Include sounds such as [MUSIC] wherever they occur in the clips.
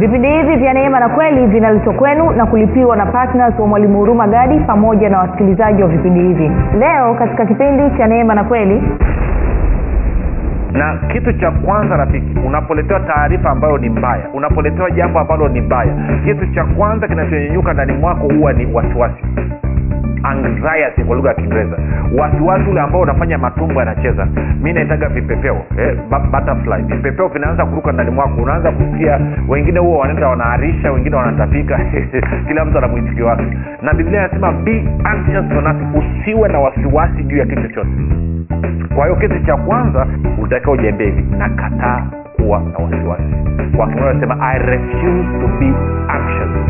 vipindi hivi vya neema na kweli vinaletwa kwenu na kulipiwa na ptns wa mwalimu huruma gadi pamoja na wasikilizaji wa vipindi hivi. Leo katika kipindi cha neema na kweli. Na kitu cha kwanza rafiki unapoletewa taarifa ambayo ni mbaya unapoletewa jambo ambalo ni mbaya kitu cha kwanza kinachonyenyuka ndani mwako huwa ni wasiwasi anxiety kwa lugha ya kiingereza. Wasiwasi ule ambao unafanya matumbo yanacheza. Mi naitaga vipepeo. Eh, butterfly. Vipepeo vinaanza kuruka ndani mwako. Unaanza kusikia wengine huo wanaenda wanaarisha wengine wanatapika. [LAUGHS] Kila mtu ana mwitikio wake. Na biblia inasema usiwe na wasiwasi juu ya kitu chochote. Kwa hiyo kitu cha kwanza utakiwa ujiambia hivi nakataa kuwa na wasiwasi. Kwa kimona i refuse to be anxious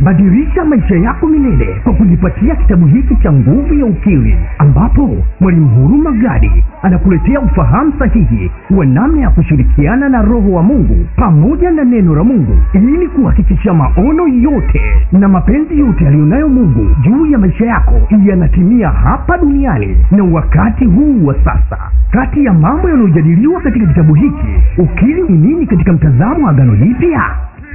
badilisha maisha yako milele kwa kujipatia kitabu hiki cha nguvu ya ukili ambapo mwalimu huruma gadi anakuletea ufahamu sahihi wa namna ya kushirikiana na roho wa mungu pamoja na neno la mungu ili kuhakikisha maono yote na mapenzi yote yaliyonayo mungu juu ya maisha yako yanatimia hapa duniani na wakati huu wa sasa. Kati ya mambo yanayojadiliwa katika kitabu hiki ukili ni nini katika mtazamo wa agano jipya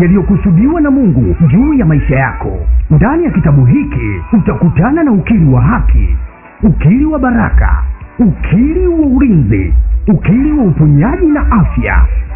yaliyokusudiwa na mungu juu ya maisha yako. Ndani ya kitabu hiki utakutana na ukili wa haki ukili wa baraka ukili wa ulinzi ukili wa uponyaji na afya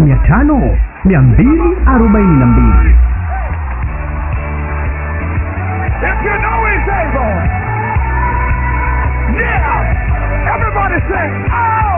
mia tano mia mbili arobaini na mbili. If you know he's able, yeah, everybody say, oh!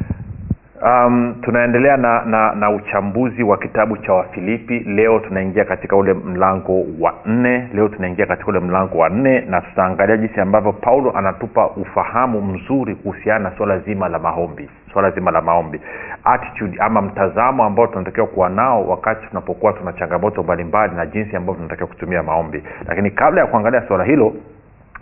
um, tunaendelea na, na na uchambuzi wa kitabu cha wafilipi. Leo tunaingia katika ule mlango wa nne. Leo tunaingia katika ule mlango wa nne na tutaangalia jinsi ambavyo paulo anatupa ufahamu mzuri kuhusiana na swala zima la maombi swala zima la maombi. Attitude ama mtazamo ambao tunatakiwa kuwa nao wakati tunapokuwa tuna changamoto mbalimbali na jinsi ambavyo tunatakiwa kutumia maombi. Lakini kabla ya kuangalia swala hilo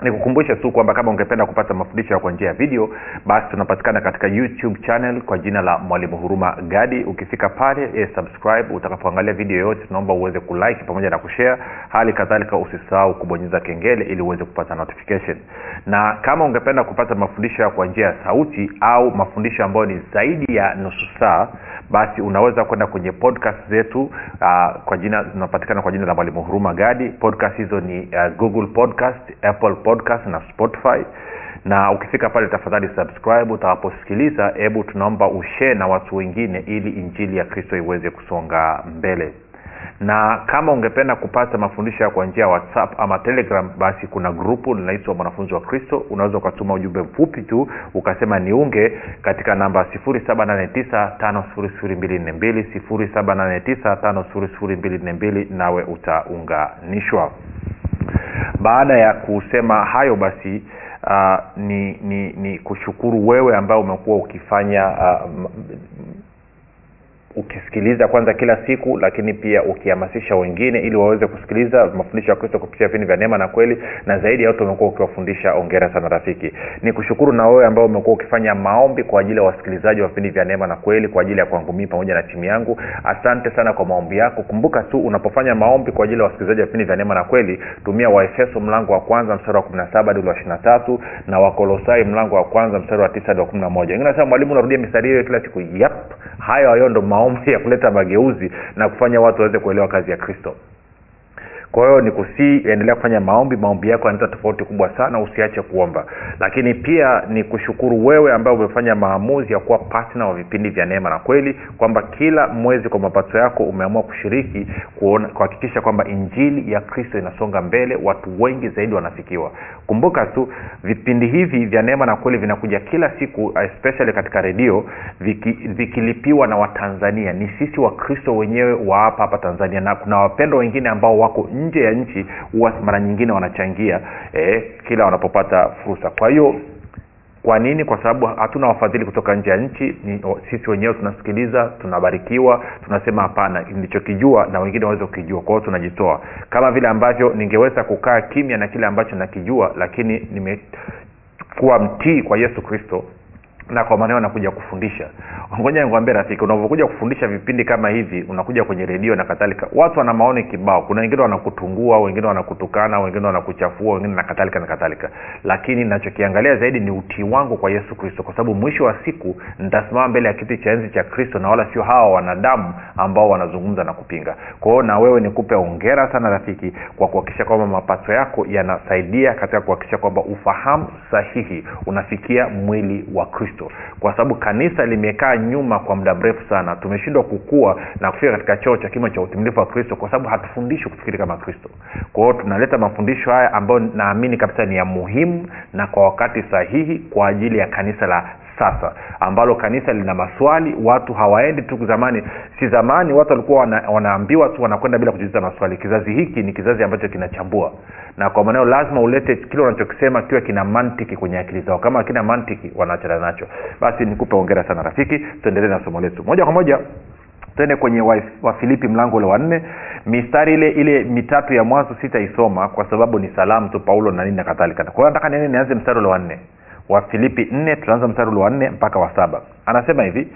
nikukumbushe tu kwamba kama ungependa kupata mafundisho kwa njia ya video basi tunapatikana katika youtube channel kwa jina la mwalimu huruma gadi. Ukifika pale e, subscribe. Utakapoangalia video yoyote tunaomba uweze kulike pamoja na kushare. Hali kadhalika usisahau kubonyeza kengele ili uweze kupata notification. Na kama ungependa kupata mafundisho kwa njia ya sauti au mafundisho ambayo ni zaidi ya nusu saa basi unaweza kwenda kwenye podcast zetu uh, kwa jina zinapatikana kwa jina la mwalimu huruma gadi. Podcast hizo ni uh, google podcast apple na spotify. Na ukifika pale tafadhali subscribe utawaposikiliza hebu tunaomba ushee na watu wengine ili injili ya kristo iweze kusonga mbele. Na kama ungependa kupata mafundisho ya kwa njia ya whatsapp ama telegram basi kuna grupu linaitwa mwanafunzi wa kristo. Unaweza ukatuma ujumbe mfupi tu ukasema niunge katika namba 7895242 nawe utaunganishwa baada ya kusema hayo basi uh, ni, ni ni kushukuru wewe ambao umekuwa ukifanya uh, ukisikiliza kwanza kila siku lakini pia ukihamasisha wengine ili waweze kusikiliza mafundisho ya kristo kupitia vipindi vya neema na kweli na zaidi ya watu umekuwa ukiwafundisha ongera sana rafiki. Ni kushukuru na wewe ambao umekuwa ukifanya maombi kwa ajili ya wasikilizaji wa vipindi vya neema na kweli kwa ajili ya kwangu mii pamoja na timu yangu. Asante sana kwa maombi yako. Kumbuka tu unapofanya maombi kwa ajili ya wasikilizaji wa vipindi vya neema na kweli tumia waefeso mlango wa kwanza mstari wa kumi na saba hadi wa ishiri na wakolosai mlango wa kwanza mstari wa tisa hadi wa kumi na mwalimu unarudia mistari hiyo kila siku. Yap hayo hayo ndo maombi ya kuleta mageuzi na kufanya watu waweze kuelewa kazi ya kristo kwa hiyo ni kusii endelea kufanya maombi maombi yako yanaleta tofauti kubwa sana usiache kuomba. Lakini pia ni kushukuru wewe ambaye umefanya maamuzi ya kuwa patna wa vipindi vya neema na kweli kwamba kila mwezi kwa mapato yako umeamua kushiriki kuhakikisha kwamba injili ya kristo inasonga mbele watu wengi zaidi wanafikiwa. Kumbuka tu vipindi hivi vya neema na kweli vinakuja kila siku especially katika redio viki, vikilipiwa na watanzania. Ni sisi wakristo wenyewe wa hapa hapa tanzania na kuna wapendwa wengine ambao wako nje ya nchi huwa mara nyingine wanachangia eh, kila wanapopata fursa. Kwa hiyo kwa nini? Kwa sababu hatuna wafadhili kutoka nje ya nchi ni, sisi wenyewe tunasikiliza tunabarikiwa tunasema hapana nilichokijua na wengine waweze kukijua. Kwa hiyo tunajitoa. Kama vile ambavyo ningeweza kukaa kimya na kile ambacho nakijua lakini nimekuwa mtii kwa yesu kristo na kwa maneno anakuja kufundisha. Ngoja nikwambie rafiki unavyokuja kufundisha vipindi kama hivi unakuja kwenye redio na kadhalika watu wana maoni kibao. Kuna wengine wanakutungua wengine wanakutukana wengine wanakuchafua wengine na kadhalika na kadhalika. Lakini nachokiangalia zaidi ni utii wangu kwa yesu kristo kwa sababu mwisho wa siku nitasimama mbele ya kiti cha enzi cha kristo na wala sio hawa wanadamu ambao wanazungumza na kupinga. Kwa na wewe nikupe ongera sana rafiki kwa kuhakikisha kwamba mapato yako yanasaidia katika kuhakikisha kwamba ufahamu sahihi unafikia mwili wa kristo kristo kwa sababu kanisa limekaa nyuma kwa muda mrefu sana. Tumeshindwa kukua na kufika katika choo cha kimo cha utimilifu wa kristo kwa sababu hatufundishi kufikiri kama kristo. Kwa hiyo tunaleta mafundisho haya ambayo naamini kabisa ni ya muhimu na kwa wakati sahihi kwa ajili ya kanisa la sasa ambalo kanisa lina maswali watu hawaendi tu zamani si zamani watu walikuwa wana, wanaambiwa tu wanakwenda bila kujiuliza maswali. Kizazi hiki ni kizazi ambacho kinachambua. Na kwa maneo lazima ulete kile unachokisema kiwe kina mantiki kwenye akili zao. Kama akina mantiki wanaachana nacho. Basi nikupe ongera sana rafiki. Tuendelee na somo letu. Moja kwa moja tuende kwenye wafilipi wa mlango ule wa nne. Mistari ile ile mitatu ya mwanzo sitaisoma kwa sababu ni salamu tu paulo na nini na kadhalika. Kwa hiyo nataka nini? Nianze mstari ule wa nne wa filipi nne tunaanza mstari ule wa nne mpaka wa saba. Anasema hivi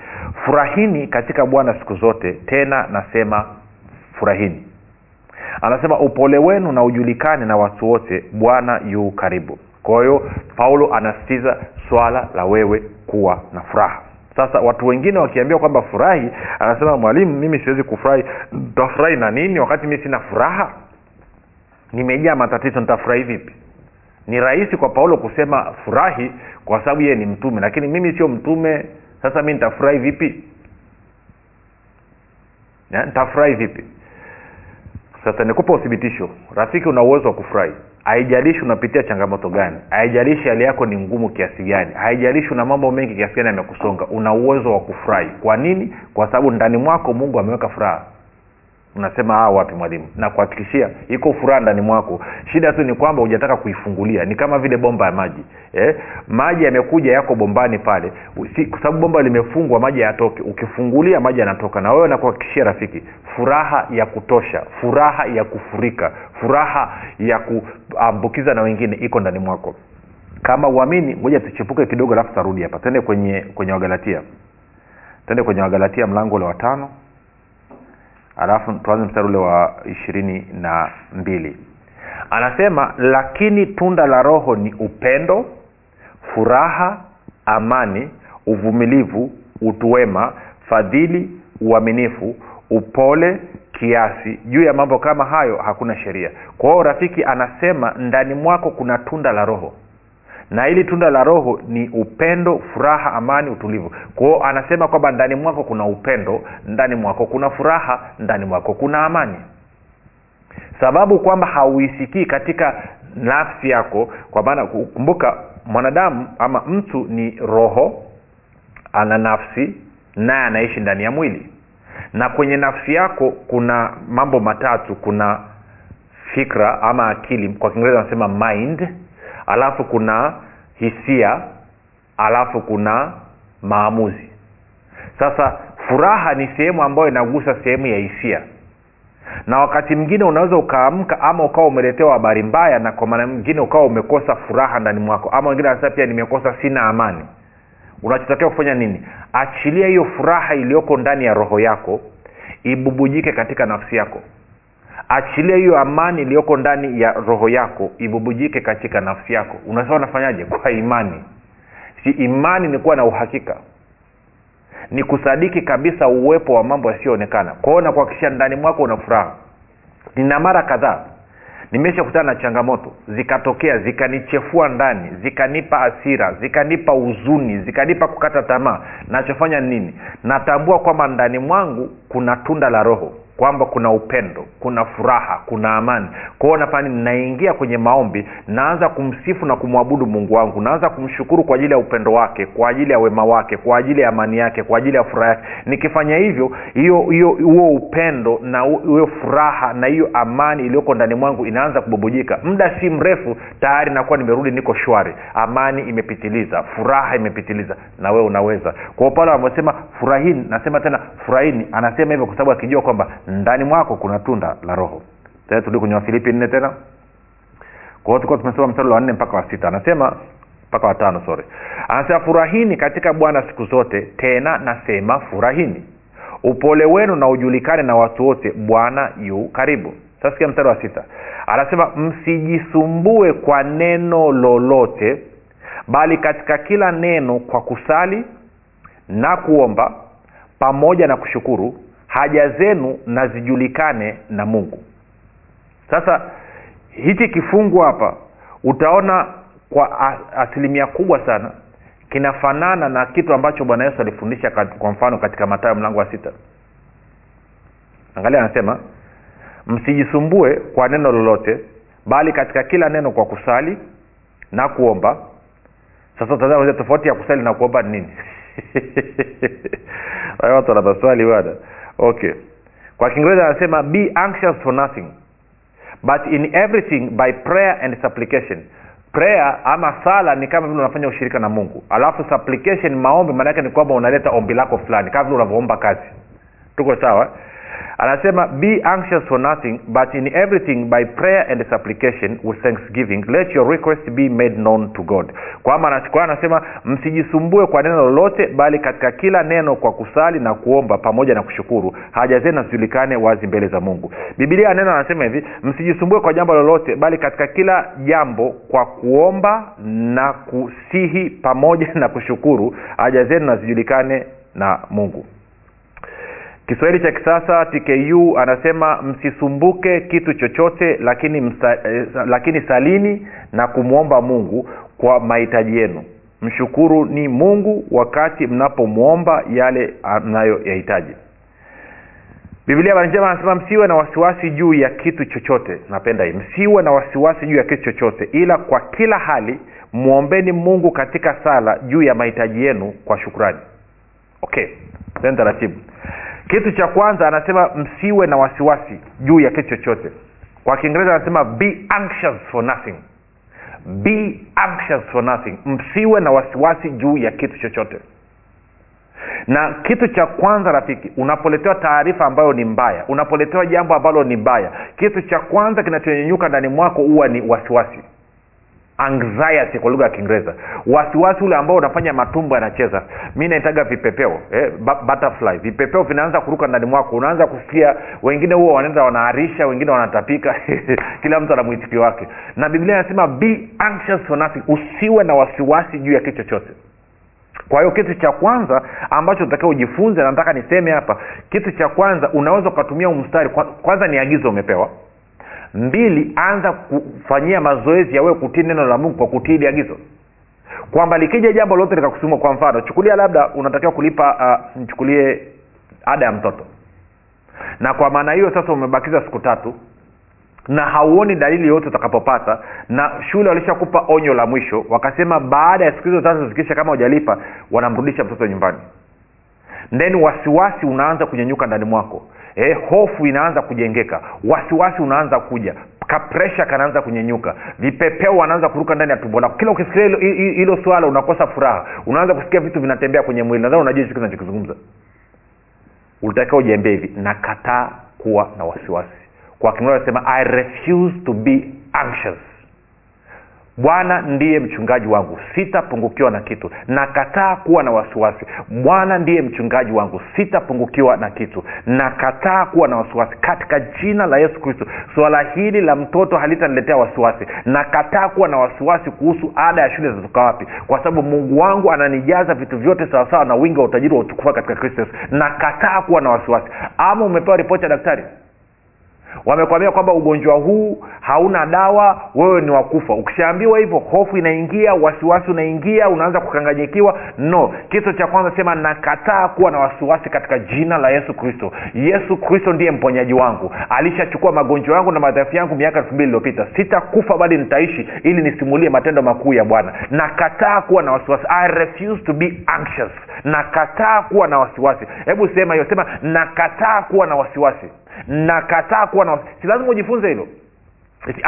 furahini katika bwana siku zote tena nasema furahini. Anasema upole wenu na ujulikane na watu wote bwana yu karibu. Kwa hiyo paulo anasitiza swala la wewe kuwa na furaha. Sasa watu wengine wakiambiwa kwamba furahi anasema mwalimu mimi siwezi kufurahi ntafurahi na nini wakati mi sina furaha? Nimejaa matatizo nitafurahi vipi ni rahisi kwa paulo kusema furahi kwa sababu yeye ni mtume lakini mimi sio mtume. Sasa mi nitafurahi vipi? Nitafurahi vipi? Sasa nikupa uthibitisho. Rafiki una uwezo wa kufurahi. Haijalishi unapitia changamoto gani. Haijalishi hali yako ni ngumu kiasi gani. Haijalishi una mambo mengi kiasi gani yamekusonga una uwezo wa kufurahi. Kwa nini? Kwa sababu ndani mwako mungu ameweka furaha unasema ah wapi mwalimu? Nakuhakikishia iko furaha ndani mwako. Shida tu ni kwamba hujataka kuifungulia. Ni kama vile bomba ya maji eh? maji yamekuja yako bombani pale. Kwa sababu bomba limefungwa maji yatoke ukifungulia maji yanatoka. Na wewe nakuhakikishia rafiki furaha ya kutosha furaha ya kufurika furaha ya kuambukiza na wengine iko ndani mwako. Kama uamini moja tuchepuke kidogo alafu tarudi hapa. Tende kwenye kwenye wagalatia. Tende kwenye wagalatia mlango ule wa tano alafu tuanze mstari ule wa ishirini na mbili. Anasema lakini tunda la roho ni upendo furaha amani uvumilivu utuwema fadhili uaminifu upole kiasi. Juu ya mambo kama hayo hakuna sheria. Kwa hiyo rafiki anasema ndani mwako kuna tunda la roho na hili tunda la roho ni upendo furaha amani utulivu. Kwao anasema kwamba ndani mwako kuna upendo ndani mwako kuna furaha ndani mwako kuna amani. Sababu kwamba hauisikii katika nafsi yako kwa maana kumbuka mwanadamu ama mtu ni roho ana nafsi naye anaishi ndani ya mwili. Na kwenye nafsi yako kuna mambo matatu kuna fikra ama akili kwa kiingereza wanasema mind alafu kuna hisia alafu kuna maamuzi. Sasa furaha ni sehemu ambayo inagusa sehemu ya hisia. Na wakati mwingine unaweza ukaamka ama ukawa umeletewa habari mbaya na kwa maana mwingine ukawa umekosa furaha ndani mwako ama wengine wanasema pia nimekosa sina amani. Unachotakiwa kufanya nini? Achilia hiyo furaha iliyoko ndani ya roho yako ibubujike katika nafsi yako achilia hiyo amani iliyoko ndani ya roho yako ibubujike katika nafsi yako. Unasema unafanyaje? Kwa imani. Si imani ni kuwa na uhakika. Ni kusadiki kabisa uwepo wa mambo yasiyoonekana. Kwao nakuhakikisha ndani mwako una furaha. Nina mara kadhaa nimeshakutana na changamoto zikatokea zikanichefua ndani zikanipa asira zikanipa huzuni zikanipa kukata tamaa. Nachofanya nini? Natambua kwamba ndani mwangu kuna tunda la roho kwamba kuna upendo kuna furaha kuna amani. Kwao nafanya naingia kwenye maombi naanza kumsifu na kumwabudu mungu wangu. Naanza kumshukuru kwa ajili ya upendo wake kwa ajili ya wema wake kwa ajili ya amani yake kwa ajili ya furaha yake. Nikifanya hivyo hiyo hiyo huo upendo na hiyo furaha na hiyo amani iliyoko ndani mwangu inaanza kububujika. Muda si mrefu tayari nakuwa nimerudi niko shwari. Amani imepitiliza furaha imepitiliza na wewe unaweza. Kwao pale wamesema furahini nasema tena furahini anasema hivyo kwa sababu akijua kwamba ndani mwako kuna tunda la roho. Turudi kwenye wafilipi nne tena. Kwao tulikuwa tumesoma mstari wa nne mpaka wa sita. Anasema mpaka watano sorry. Anasema furahini katika bwana siku zote tena nasema furahini. Upole wenu na ujulikane na watu wote bwana yu karibu. Sasikia mstari wa sita. Anasema msijisumbue kwa neno lolote bali katika kila neno kwa kusali na kuomba pamoja na kushukuru haja zenu na zijulikane na mungu. Sasa hichi kifungu hapa utaona kwa asilimia kubwa sana kinafanana na kitu ambacho bwana yesu alifundisha kwa mfano katika matayo mlango wa sita. Angalia anasema msijisumbue kwa neno lolote bali katika kila neno kwa kusali na kuomba. Sasa tofauti ya kusali na kuomba ni nini? [LAUGHS] Watu wana maswali bwana okay. Kwa kiingereza anasema be anxious for nothing but in everything by prayer and supplication. Prayer ama sala ni kama vile unafanya ushirika na mungu. Alafu supplication maombi maanaake ni kwamba unaleta ombi lako fulani kama vile unavyoomba kazi. Tuko sawa anasema be anxious for nothing but in everything by prayer and supplication with thanksgiving let your request be made known to god. Kwamba anasema msijisumbue kwa neno lolote bali katika kila neno kwa kusali na kuomba pamoja na kushukuru haja zenu zijulikane wazi mbele za mungu. Bibilia neno anasema hivi msijisumbue kwa jambo lolote bali katika kila jambo kwa kuomba na kusihi pamoja na kushukuru haja zenu na zijulikane na mungu kiswahili cha kisasa tku anasema msisumbuke kitu chochote lakini msa, eh, lakini salini na kumwomba mungu kwa mahitaji yenu. Mshukuru ni mungu wakati mnapomwomba yale mnayoyahitaji. Biblia habari njema anasema msiwe na wasiwasi juu ya kitu chochote. Napenda hii. Msiwe na wasiwasi juu ya kitu chochote ila kwa kila hali mwombeni mungu katika sala juu ya mahitaji yenu kwa shukrani. Okay taratibu kitu cha kwanza anasema msiwe na wasiwasi juu ya kitu chochote. Kwa kiingereza anasema be anxious for nothing. Be anxious for nothing. Msiwe na wasiwasi juu ya kitu chochote. Na kitu cha kwanza rafiki unapoletewa taarifa ambayo ni mbaya unapoletewa jambo ambalo ni mbaya kitu cha kwanza kinachonyenyuka ndani mwako huwa ni wasiwasi anxiety kwa lugha ya kiingereza. Wasiwasi ule ambao unafanya matumbo yanacheza. Mi naitaga vipepeo eh, butterfly. Vipepeo vinaanza kuruka ndani mwako. Unaanza kusikia wengine huo wanaenda wanaarisha wengine wanatapika. [LAUGHS] Kila mtu ana mwitikio wake. Na biblia inasema be anxious for nothing. Usiwe na wasiwasi juu ya kitu chochote. Kwa hiyo kitu cha kwanza ambacho unatakiwa ujifunze nataka niseme hapa kitu cha kwanza unaweza ukatumia umstari kwanza ni agizo umepewa mbili anza kufanyia mazoezi ya wewe kutii neno la mungu kwa kutii ili agizo. Kwamba likija jambo lote likakusumua kwa mfano chukulia labda unatakiwa kulipa uh, mchukulie ada ya mtoto. Na kwa maana hiyo sasa umebakiza siku tatu na hauoni dalili yoyote utakapopata na shule walishakupa onyo la mwisho wakasema baada ya siku hizo tatu zikisha kama hujalipa wanamrudisha mtoto nyumbani. Then wasiwasi unaanza kunyenyuka ndani mwako eh, hofu inaanza kujengeka. Wasiwasi unaanza kuja. Kapresha kanaanza kunyenyuka vipepeo wanaanza kuruka ndani ya tumbo. Lako kila ukisikia hilo, swala unakosa furaha. Unaanza kusikia vitu vinatembea kwenye mwili. Nadhani unajua hicho kinachokizungumza ulitakiwa ujiambia hivi nakataa kuwa na wasiwasi. Kwa kiingereza sema i refuse to be anxious bwana ndiye mchungaji wangu. Sitapungukiwa na kitu. Nakataa kuwa na wasiwasi. Bwana ndiye mchungaji wangu. Sitapungukiwa na kitu. Nakataa kuwa na wasiwasi. Katika jina la yesu kristo swala hili la mtoto halitaniletea wasiwasi. Nakataa kuwa na wasiwasi kuhusu ada ya shule zitatoka wapi. Kwa sababu mungu wangu ananijaza vitu vyote sawasawa na wingi wa utajiri wa utukufu katika kristo yesu. Nakataa kuwa na wasiwasi. Ama umepewa ripoti ya daktari wamekwambia kwamba ugonjwa huu hauna dawa wewe ni wakufa ukishaambiwa hivyo hofu inaingia wasiwasi unaingia unaanza kukanganyikiwa. No. Kitu cha kwanza sema nakataa kuwa na wasiwasi katika jina la yesu kristo. Yesu kristo ndiye mponyaji wangu. Alishachukua magonjwa yangu na madhaifu yangu miaka elfu mbili iliyopita. Sitakufa bali nitaishi ili nisimulie matendo makuu ya bwana. Nakataa kuwa na wasiwasi. I refuse to be anxious. Nakataa kuwa na wasiwasi. Hebu sema hiyo. Sema nakataa kuwa na wasiwasi nakataa kuwa na si lazima ujifunze hilo.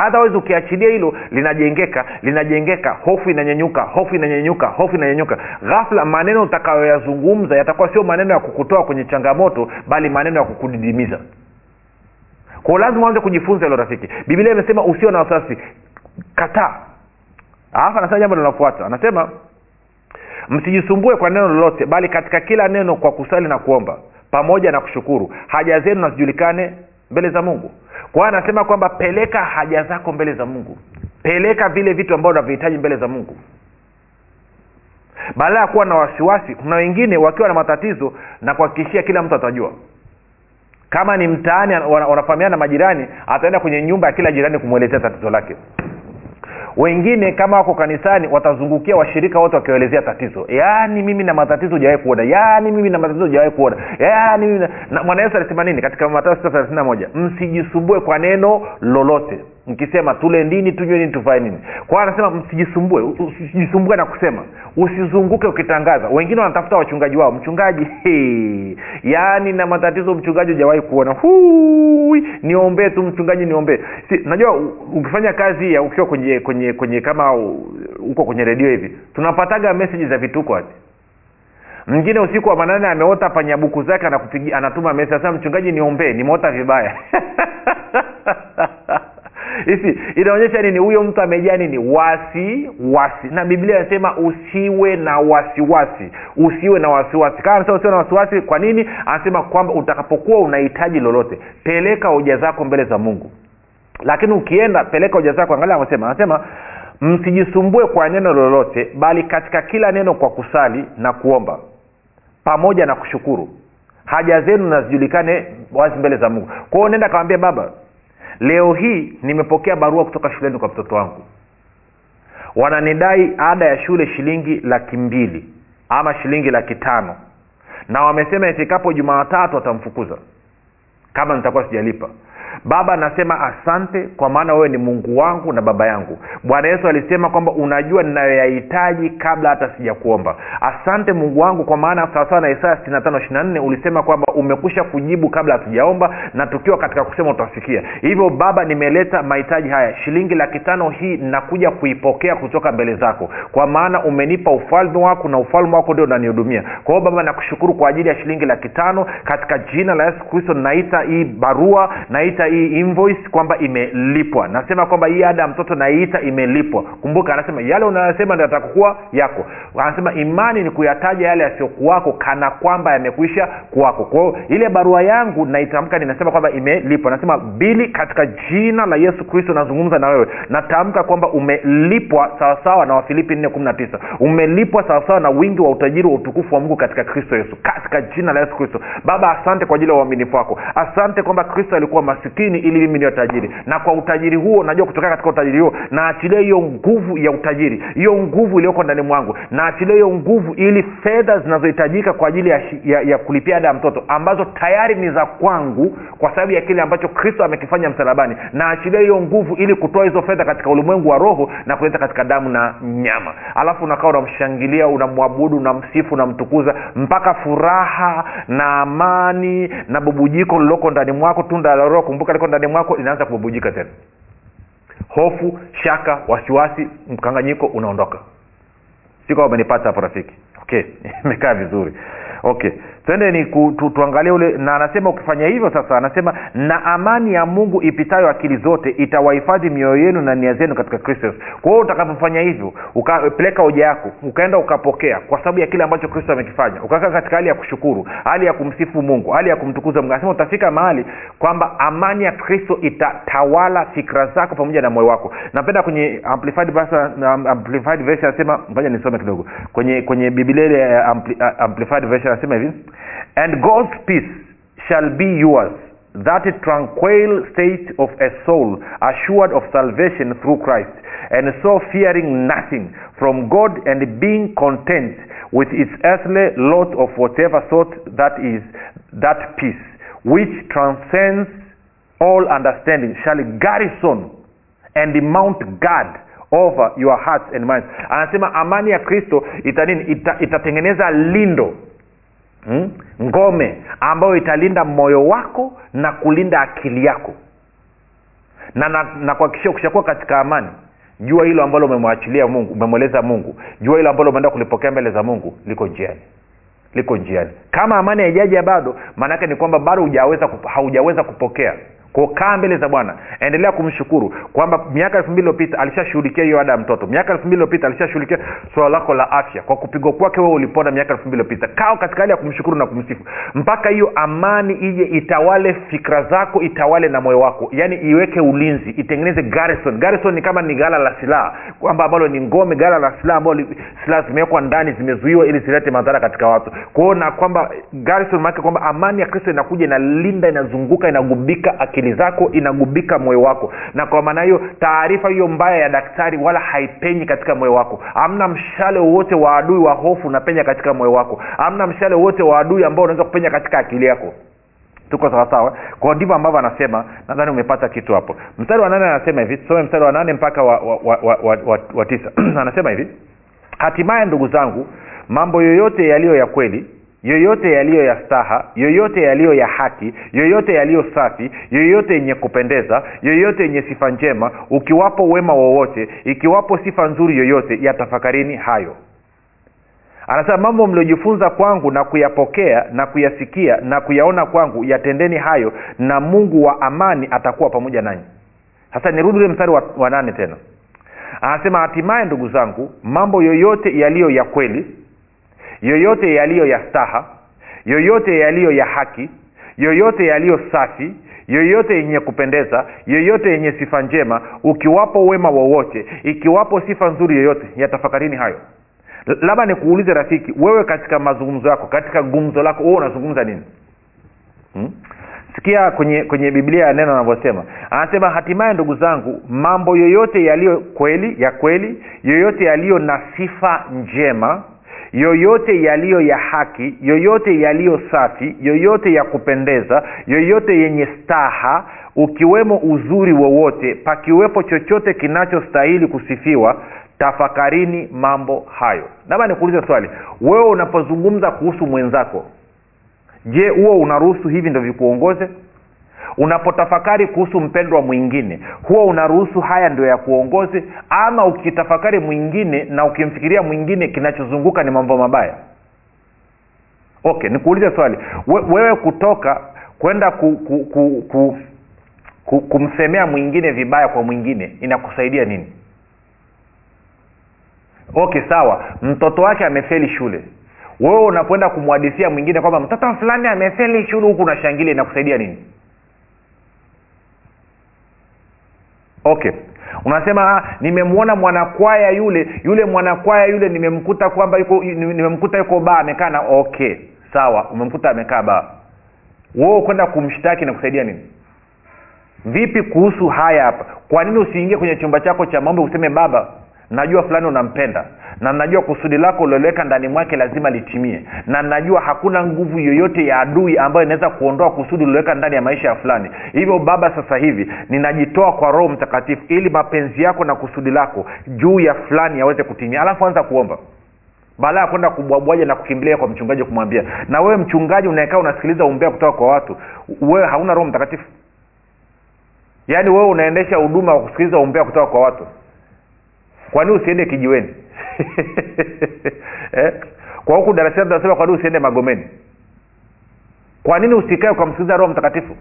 Otherwise ukiachilia hilo linajengeka linajengeka hofu inanyenyuka hofu inanyenyuka hofu inanyenyuka ghafla maneno utakayoyazungumza yatakuwa sio maneno ya kukutoa kwenye changamoto bali maneno ya kukudidimiza. Kwao lazima uanze kujifunza hilo rafiki. Biblia imesema usio na wasiwasi. Kataa. Alafu anasema jambo linalofuata. Anasema msijisumbue kwa neno lolote bali katika kila neno kwa kusali na kuomba pamoja na kushukuru. Haja zenu nazijulikane mbele za mungu. Kwa hiyo anasema kwamba peleka haja zako mbele za mungu. Peleka vile vitu ambavyo unavyohitaji mbele za mungu. Baada ya kuwa na wasiwasi kuna wengine wakiwa na matatizo na kuhakikishia kila mtu atajua. Kama ni mtaani wanafahamiana na majirani ataenda kwenye nyumba ya kila jirani kumwelezea tatizo lake wengine kama wako kanisani watazungukia washirika wote wakiwaelezea tatizo. Yaani mimi na matatizo hujawahi kuona. Yaani mimi na matatizo hujawahi kuona. Yaani mimi na... na yesu alisema nini katika matayo sita thelathini msijisumbue kwa neno lolote mkisema tule nini tunywe nini tuvae nini. Kwao anasema msijisumbue usijisumbue na kusema. Usizunguke ukitangaza. Wengine wanatafuta wachungaji wao. Mchungaji [LAUGHS] yaani na matatizo mchungaji hujawahi kuona. Hui, niombee tu mchungaji niombee. Si, najua ukifanya kazi ya ukiwa kwenye kwenye kwenye kama huko kwenye redio hivi tunapataga meseji za vituko ati. Mwingine usiku wa manane ameota panyabuku zake anatuma mesi anasema mchungaji niombee nimeota vibaya [LAUGHS] hisi inaonyesha nini? Huyo mtu amejaa nini? Wasi wasi. Na biblia inasema usiwe na wasiwasi. Usiwe na wasiwasi. Kama anasema usiwe na wasiwasi kwa nini? Anasema kwamba utakapokuwa unahitaji lolote peleka hoja zako mbele za mungu. Lakini ukienda peleka hoja zako. Angalia anasema anasema msijisumbue kwa neno lolote bali katika kila neno kwa kusali na kuomba pamoja na kushukuru. Haja zenu nazijulikane wazi mbele za mungu. Kwa hiyo nenda kawambia baba leo hii nimepokea barua kutoka shuleni kwa mtoto wangu. Wananidai ada ya shule shilingi laki mbili ama shilingi laki tano. Na wamesema ifikapo jumaatatu watamfukuza. Kama nitakuwa sijalipa baba anasema asante kwa maana wewe ni mungu wangu na baba yangu. Bwana yesu alisema kwamba unajua ninayoyahitaji kabla hata sijakuomba. Asante mungu wangu kwa maana sawasawa na isaya 65 ulisema kwamba umekusha kujibu kabla hatujaomba na tukiwa katika kusema utasikia hivyo baba nimeleta mahitaji haya. Shilingi laki tano hii nakuja kuipokea kutoka mbele zako. Kwa maana umenipa ufalme wako na ufalme wako ndio unanihudumia. Kwa baba nakushukuru kwa ajili ya shilingi laki tano. Katika jina la yesu kristo naita hii barua naita hii invoice kwamba imelipwa. Nasema kwamba hii ada ya mtoto naiita imelipwa. Kumbuka anasema yale unayosema ndio yatakukuwa yako. Anasema imani ni kuyataja yale yasiyokuwako kana kwamba yamekwisha kuwako. Kwao ile barua yangu naitamka ninasema kwamba imelipwa. Nasema bili katika jina la yesu kristo nazungumza na wewe. Natamka kwamba umelipwa sawasawa na wafilipi 419 umelipwa sawasawa na wingi wa utajiri wa utukufu wa mungu katika kristo yesu. Katika jina la yesu kristo. Baba asante kwa ajili ya uaminifu wako. Asante kwamba kristo alikuwa masikini ili mimi niwe tajiri. Na kwa utajiri huo najua kutokea katika utajiri huo naachilia hiyo nguvu ya utajiri hiyo nguvu iliyoko ndani mwangu naachilia hiyo nguvu ili fedha zinazohitajika kwa ajili ya, ya, ya kulipia ada ya mtoto ambazo tayari ni za kwangu kwa sababu ya kile ambacho kristo amekifanya msalabani. Naachilia hiyo nguvu ili kutoa hizo fedha katika ulimwengu wa roho na kuleta katika damu na nyama. Alafu unakaa unamshangilia unamwabudu unamsifu unamtukuza mpaka furaha na amani na bubujiko lililoko ndani mwako tunda la roho liko ndani mwako linaanza kububujika tena. Hofu shaka wasiwasi mkanganyiko unaondoka. Si amenipata hapo rafiki. Okay [LAUGHS] imekaa vizuri okay. Twende ni ku, tuangalie ule na anasema ukifanya hivyo sasa anasema na amani ya mungu ipitayo akili zote itawahifadhi mioyo yenu na nia zenu katika kristo yesu. Kwa hiyo utakapofanya hivyo ukapeleka hoja yako ukaenda ukapokea kwa sababu ya kile ambacho kristo amekifanya. Ukakaa katika hali ya kushukuru hali ya kumsifu mungu hali ya kumtukuza mungu. Anasema utafika mahali kwamba amani ya kristo itatawala fikra zako pamoja na moyo wako. Napenda kwenye amplified version, amplified version anasema ngoja nisome kidogo. Kwenye kwenye bibilia ile amplified version and god's peace shall be yours. That tranquil state of a soul assured of salvation through christ. And so fearing nothing from god and being content with its earthly lot of whatever sort that is that peace which transcends all understanding shall garrison and mount guard over your hearts and minds. Anasema amani ya kristo ita ita, lindo hmm? ngome ambayo italinda moyo wako na kulinda akili yako. Na na, na ukishakuwa katika amani jua hilo ambalo umemwachilia mungu umemweleza mungu jua hilo ambalo umeenda kulipokea mbele za mungu liko njiani. Liko njiani. Kama amani haijaja bado maanaake ni kwamba bado hujaweza kup, haujaweza kupokea mbele za bwana. Endelea kumshukuru kwamba miaka elfu mbili iliopita alishashughulikia hiyo ada ya mtoto. Miaka elfu mbili iliopita alishashughulikia swala lako la afya kwa kupigwa kwake wewe ulipona miaka elfu mbili iliopita kaa katika hali ya kumshukuru na kumsifu. Mpaka hiyo amani ije itawale fikra zako itawale na moyo wako. Yaani iweke ulinzi itengeneze garrison. Garrison ni kama ni gala la silaha kwamba ambalo ni ngome gala la silaha ambalo silaha zimewekwa ndani zimezuiwa ili zilete madhara katika watu. Kwao na kwamba garrison maanake kwamba amani ya kristo inakuja inalinda inazunguka inagubika akili zako inagubika moyo wako. Na kwa maana hiyo taarifa hiyo mbaya ya daktari wala haipenyi katika moyo wako. Amna mshale wowote wa adui wa hofu unapenya katika moyo wako. Amna mshale wowote wa adui ambao unaweza kupenya katika akili yako. Tuko sawasawa kwao ndivyo ambavyo anasema nadhani umepata kitu hapo. Mstari wa nane anasema hivi tusome mstari wa nane mpaka wa, wa, wa, wa, wa, wa, wa tisa. [CLEARS THROAT] Anasema hivi hatimaye ndugu zangu mambo yoyote yaliyo ya kweli yoyote yaliyo ya staha yoyote yaliyo ya haki yoyote yaliyo safi yoyote yenye kupendeza yoyote yenye sifa njema ukiwapo wema wowote ikiwapo sifa nzuri yoyote yatafakarini hayo. Anasema mambo mliojifunza kwangu na kuyapokea na kuyasikia na kuyaona kwangu yatendeni hayo na mungu wa amani atakuwa pamoja nanyi. Sasa nirudi ule mstari wa, wa nane tena. Anasema hatimaye ndugu zangu mambo yoyote yaliyo ya kweli yoyote yaliyo ya staha yoyote yaliyo ya haki yoyote yaliyo safi yoyote yenye kupendeza yoyote yenye sifa njema ukiwapo wema wowote ikiwapo sifa nzuri yoyote yatafakarini hayo. Labda nikuulize rafiki wewe katika mazungumzo yako katika gumzo lako wewe unazungumza nini? Hmm? sikia kwenye kwenye biblia ya neno anavyosema anasema hatimaye ndugu zangu mambo yoyote yaliyo kweli ya kweli yoyote yaliyo na sifa njema yoyote yaliyo ya haki yoyote yaliyo safi yoyote ya kupendeza yoyote yenye staha ukiwemo uzuri wowote pakiwepo chochote kinachostahili kusifiwa tafakarini mambo hayo. Labda nikuulize swali. Wewe unapozungumza kuhusu mwenzako je huo unaruhusu hivi ndo vikuongoze unapotafakari kuhusu mpendwa mwingine huwa unaruhusu haya ndio ya kuongozi ama ukitafakari mwingine na ukimfikiria mwingine kinachozunguka ni mambo mabaya? Okay nikuulize swali. We, wewe kutoka kwenda ku, ku, ku, ku, ku, kumsemea mwingine vibaya kwa mwingine inakusaidia nini? Okay sawa. Mtoto wake amefeli shule. Wewe unapoenda kumwadisia mwingine kwamba mtoto fulani amefeli shule huku unashangilia inakusaidia nini okay. Unasema nimemwona mwanakwaya yule yule mwanakwaya yule nimemkuta kwamba yuko nimemkuta yuko baa amekaa na okay. Sawa. Umemkuta amekaa baa. Woo kwenda kumshtaki na kusaidia nini? Vipi kuhusu haya hapa? Kwa nini usiingie kwenye chumba chako cha maombi useme baba najua fulani unampenda na najua kusudi lako ulioliweka ndani mwake lazima litimie. Na najua hakuna nguvu yoyote ya adui ambayo inaweza kuondoa kusudi ulioweka ndani ya maisha ya fulani. Hivyo baba sasa hivi ninajitoa kwa roho mtakatifu ili mapenzi yako na kusudi lako juu ya fulani yaweze kutimia. Alafu anza kuomba. Baada ya kwenda kubwabwaja na kukimbilia kwa mchungaji kumwambia na wewe mchungaji unaekaa unasikiliza umbea kutoka kwa watu wewe hauna roho mtakatifu? Yaani wewe unaendesha huduma wa kusikiliza umbea kutoka kwa watu kwani usiende kijiweni? [LAUGHS] Eh? kwa huku darasani tunasema kwani usiende magomeni? Kwa nini usikae ukamsikiliza roho mtakatifu?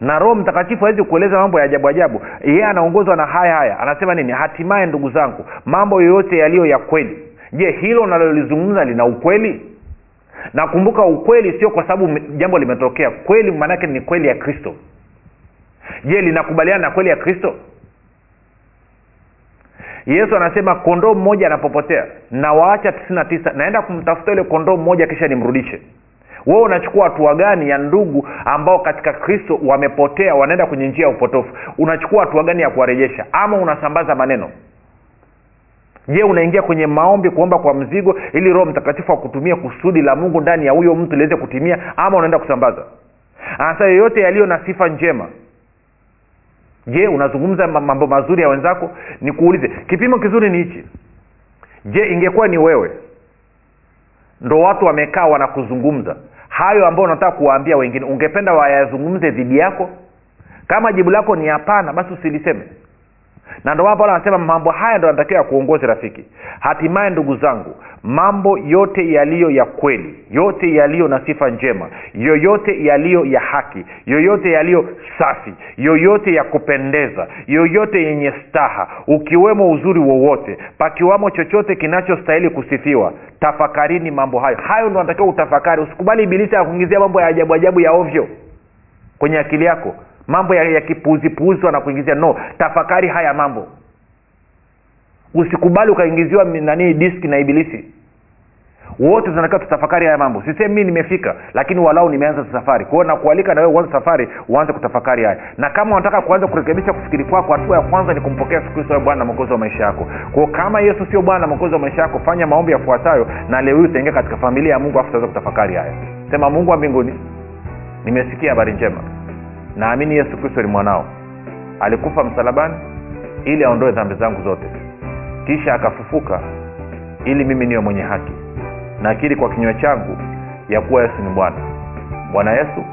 Na roho mtakatifu awezi kueleza mambo ya ajabu ajabu. Yeye anaongozwa na haya haya. Anasema nini? Hatimaye ndugu zangu mambo yoyote yaliyo ya kweli. Je hilo unalolizungumza lina ukweli? Nakumbuka ukweli sio kwa sababu jambo limetokea. Kweli maanaake ni kweli ya kristo. Je linakubaliana na kweli ya kristo yesu anasema kondoo mmoja anapopotea na waacha tisini na tisa naenda kumtafuta yule kondoo mmoja kisha nimrudishe. Wewe unachukua hatua gani ya ndugu ambao katika kristo wamepotea wanaenda kwenye njia ya upotofu? Unachukua hatua gani ya kuwarejesha? Ama unasambaza maneno? Je unaingia kwenye maombi kuomba kwa mzigo ili roho mtakatifu akutumia kusudi la mungu ndani ya huyo mtu liweze kutimia ama unaenda kusambaza? Anasa yoyote yaliyo na sifa njema je unazungumza mambo mazuri ya wenzako? Nikuulize kipimo kizuri ni hichi? Je ingekuwa ni wewe? Ndo watu wamekaa wanakuzungumza. Hayo ambayo unataka kuwaambia wengine ungependa wayazungumze dhidi yako? Kama jibu lako ni hapana basi usiliseme na ndo paulo anasema mambo haya ndo anatakiwa ya kuongozi rafiki. Hatimaye ndugu zangu mambo yote yaliyo ya kweli yote yaliyo na sifa njema yoyote yaliyo ya haki yoyote yaliyo safi yoyote ya kupendeza yoyote yenye staha ukiwemo uzuri wowote pakiwamo chochote kinachostahili kusifiwa tafakarini mambo hayo. Hayo ndo anatakiwa utafakari. Usikubali ibilisi akuingizia mambo ya ajabu ajabu ya ovyo kwenye akili yako mambo ya, ya kipuuzipuuzi wanakuingizia no tafakari haya mambo. Usikubali ukaingiziwa nani diski na ibilisi. Wote tunatakiwa tutafakari haya mambo. Sisemi mii nimefika lakini walau nimeanza safari. Kwao nakualika na wewe uanze safari uanze kutafakari haya. Na kama unataka kuanza kurekebisha kufikiri kwako hatua ya kwanza ni kumpokea yesu kristo bwana na mwokozi wa maisha yako. Kwao kama yesu sio bwana na mwokozi wa maisha yako fanya maombi yafuatayo na leo hii utaingia katika familia ya mungu afu utaweza kutafakari haya. Sema mungu wa mbinguni nimesikia habari njema naamini yesu kristo ni mwanao. Alikufa msalabani ili aondoe dhambi zangu zote. Kisha akafufuka ili mimi niwe mwenye haki. Nakiri kwa kinywa changu ya kuwa yesu ni bwana. Bwana yesu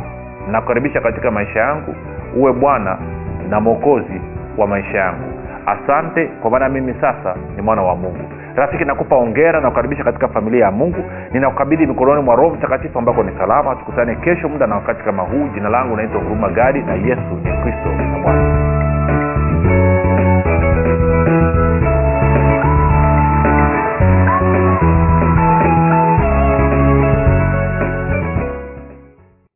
nakukaribisha katika maisha yangu uwe bwana na mwokozi wa maisha yangu. Asante kwa maana mimi sasa ni mwana wa mungu rafiki nakupa ongera na kukaribisha katika familia ya mungu. Ninakukabidhi mikononi mwa roho mtakatifu ambako ni salama. Tukutane kesho muda na wakati kama huu. Jina langu naitwa huruma gadi na yesu ni kristo